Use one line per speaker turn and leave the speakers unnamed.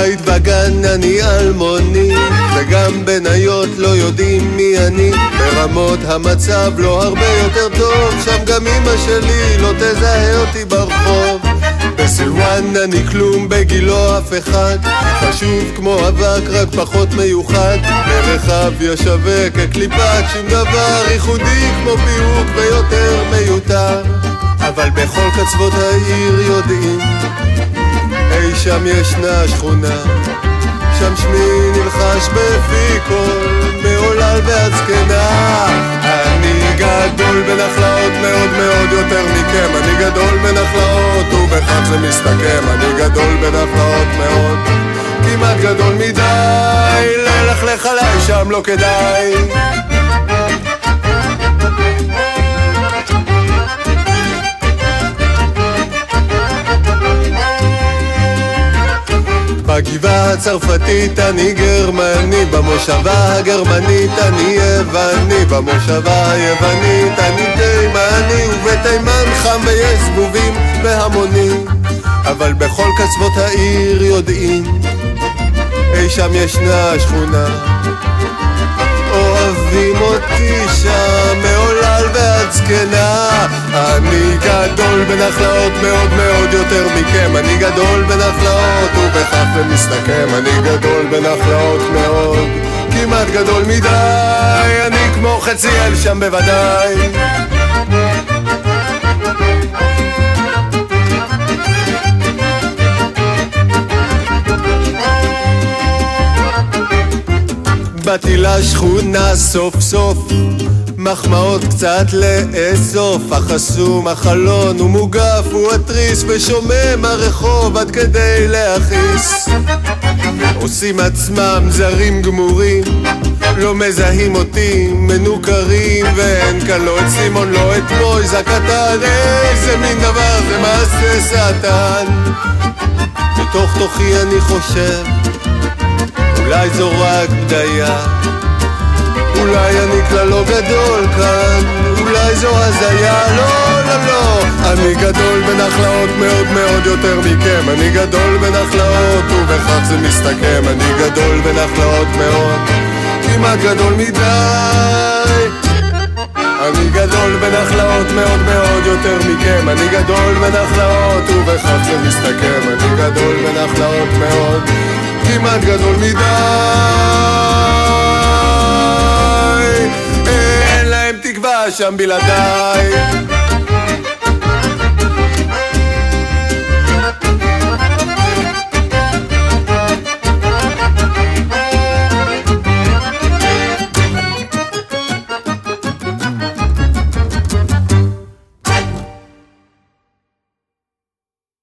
בבית בגן אני אלמוני וגם בניות לא יודעים מי אני. ברמות המצב לא הרבה יותר טוב שם גם אמא שלי לא תזהה אותי ברחוב. בסילואן אני כלום בגילו אף אחד. חשוב כמו אבק רק פחות מיוחד. ברחביה ישווה כקליפת שום דבר ייחודי כמו פיוק ויותר מיותר. אבל בכל קצוות העיר יודעים שם ישנה שכונה. שם שמי נלחש בפי כל מעולל ועד זקנה. אני גדול בנחלאות מאוד מאוד יותר מכם. אני גדול בנחלאות ובכך זה מסתכם. אני גדול בנחלאות מאוד. כמעט גדול מדי. ללכלך עליי שם לא כדאי בגבעה הצרפתית אני גרמני, במושבה הגרמנית אני יווני, במושבה היוונית אני תימני, ובתימן חם ויש זבובים והמונים, אבל בכל קצוות העיר יודעים, אי שם ישנה שכונה. אוהבים אותי שם ועד זקנה. אני גדול בנחלאות מאוד מאוד יותר מכם. אני גדול בנחלאות ובכך זה מסתכם. אני גדול בנחלאות מאוד. כמעט גדול מדי אני כמו חציאל שם בוודאי. באתי לשכונה סוף סוף מחמאות קצת לאסוף. החסום החלון הוא מוגף הוא התריס ושומם הרחוב עד כדי להכעיס עושים עצמם זרים גמורים לא מזהים אותי מנוכרים ואין כאן לא את סימון לא את מויז הקטן. איזה מין דבר זה מעשה שטן. בתוך תוכי אני חושב אולי זו רק בדיה אולי אני כלל לא גדול כאן אולי זו הזיה לא, לא, לא. אני גדול בנחלאות מאוד מאוד יותר מכם. אני גדול בנחלאות ובכך זה מסתכם. אני גדול בנחלאות מאוד כמעט גדול מדי. אני גדול בנחלאות מאוד מאוד יותר מכם. אני גדול בנחלאות ובכך זה מסתכם. אני גדול בנחלאות מאוד כמעט גדול מדי שם בלעדיי.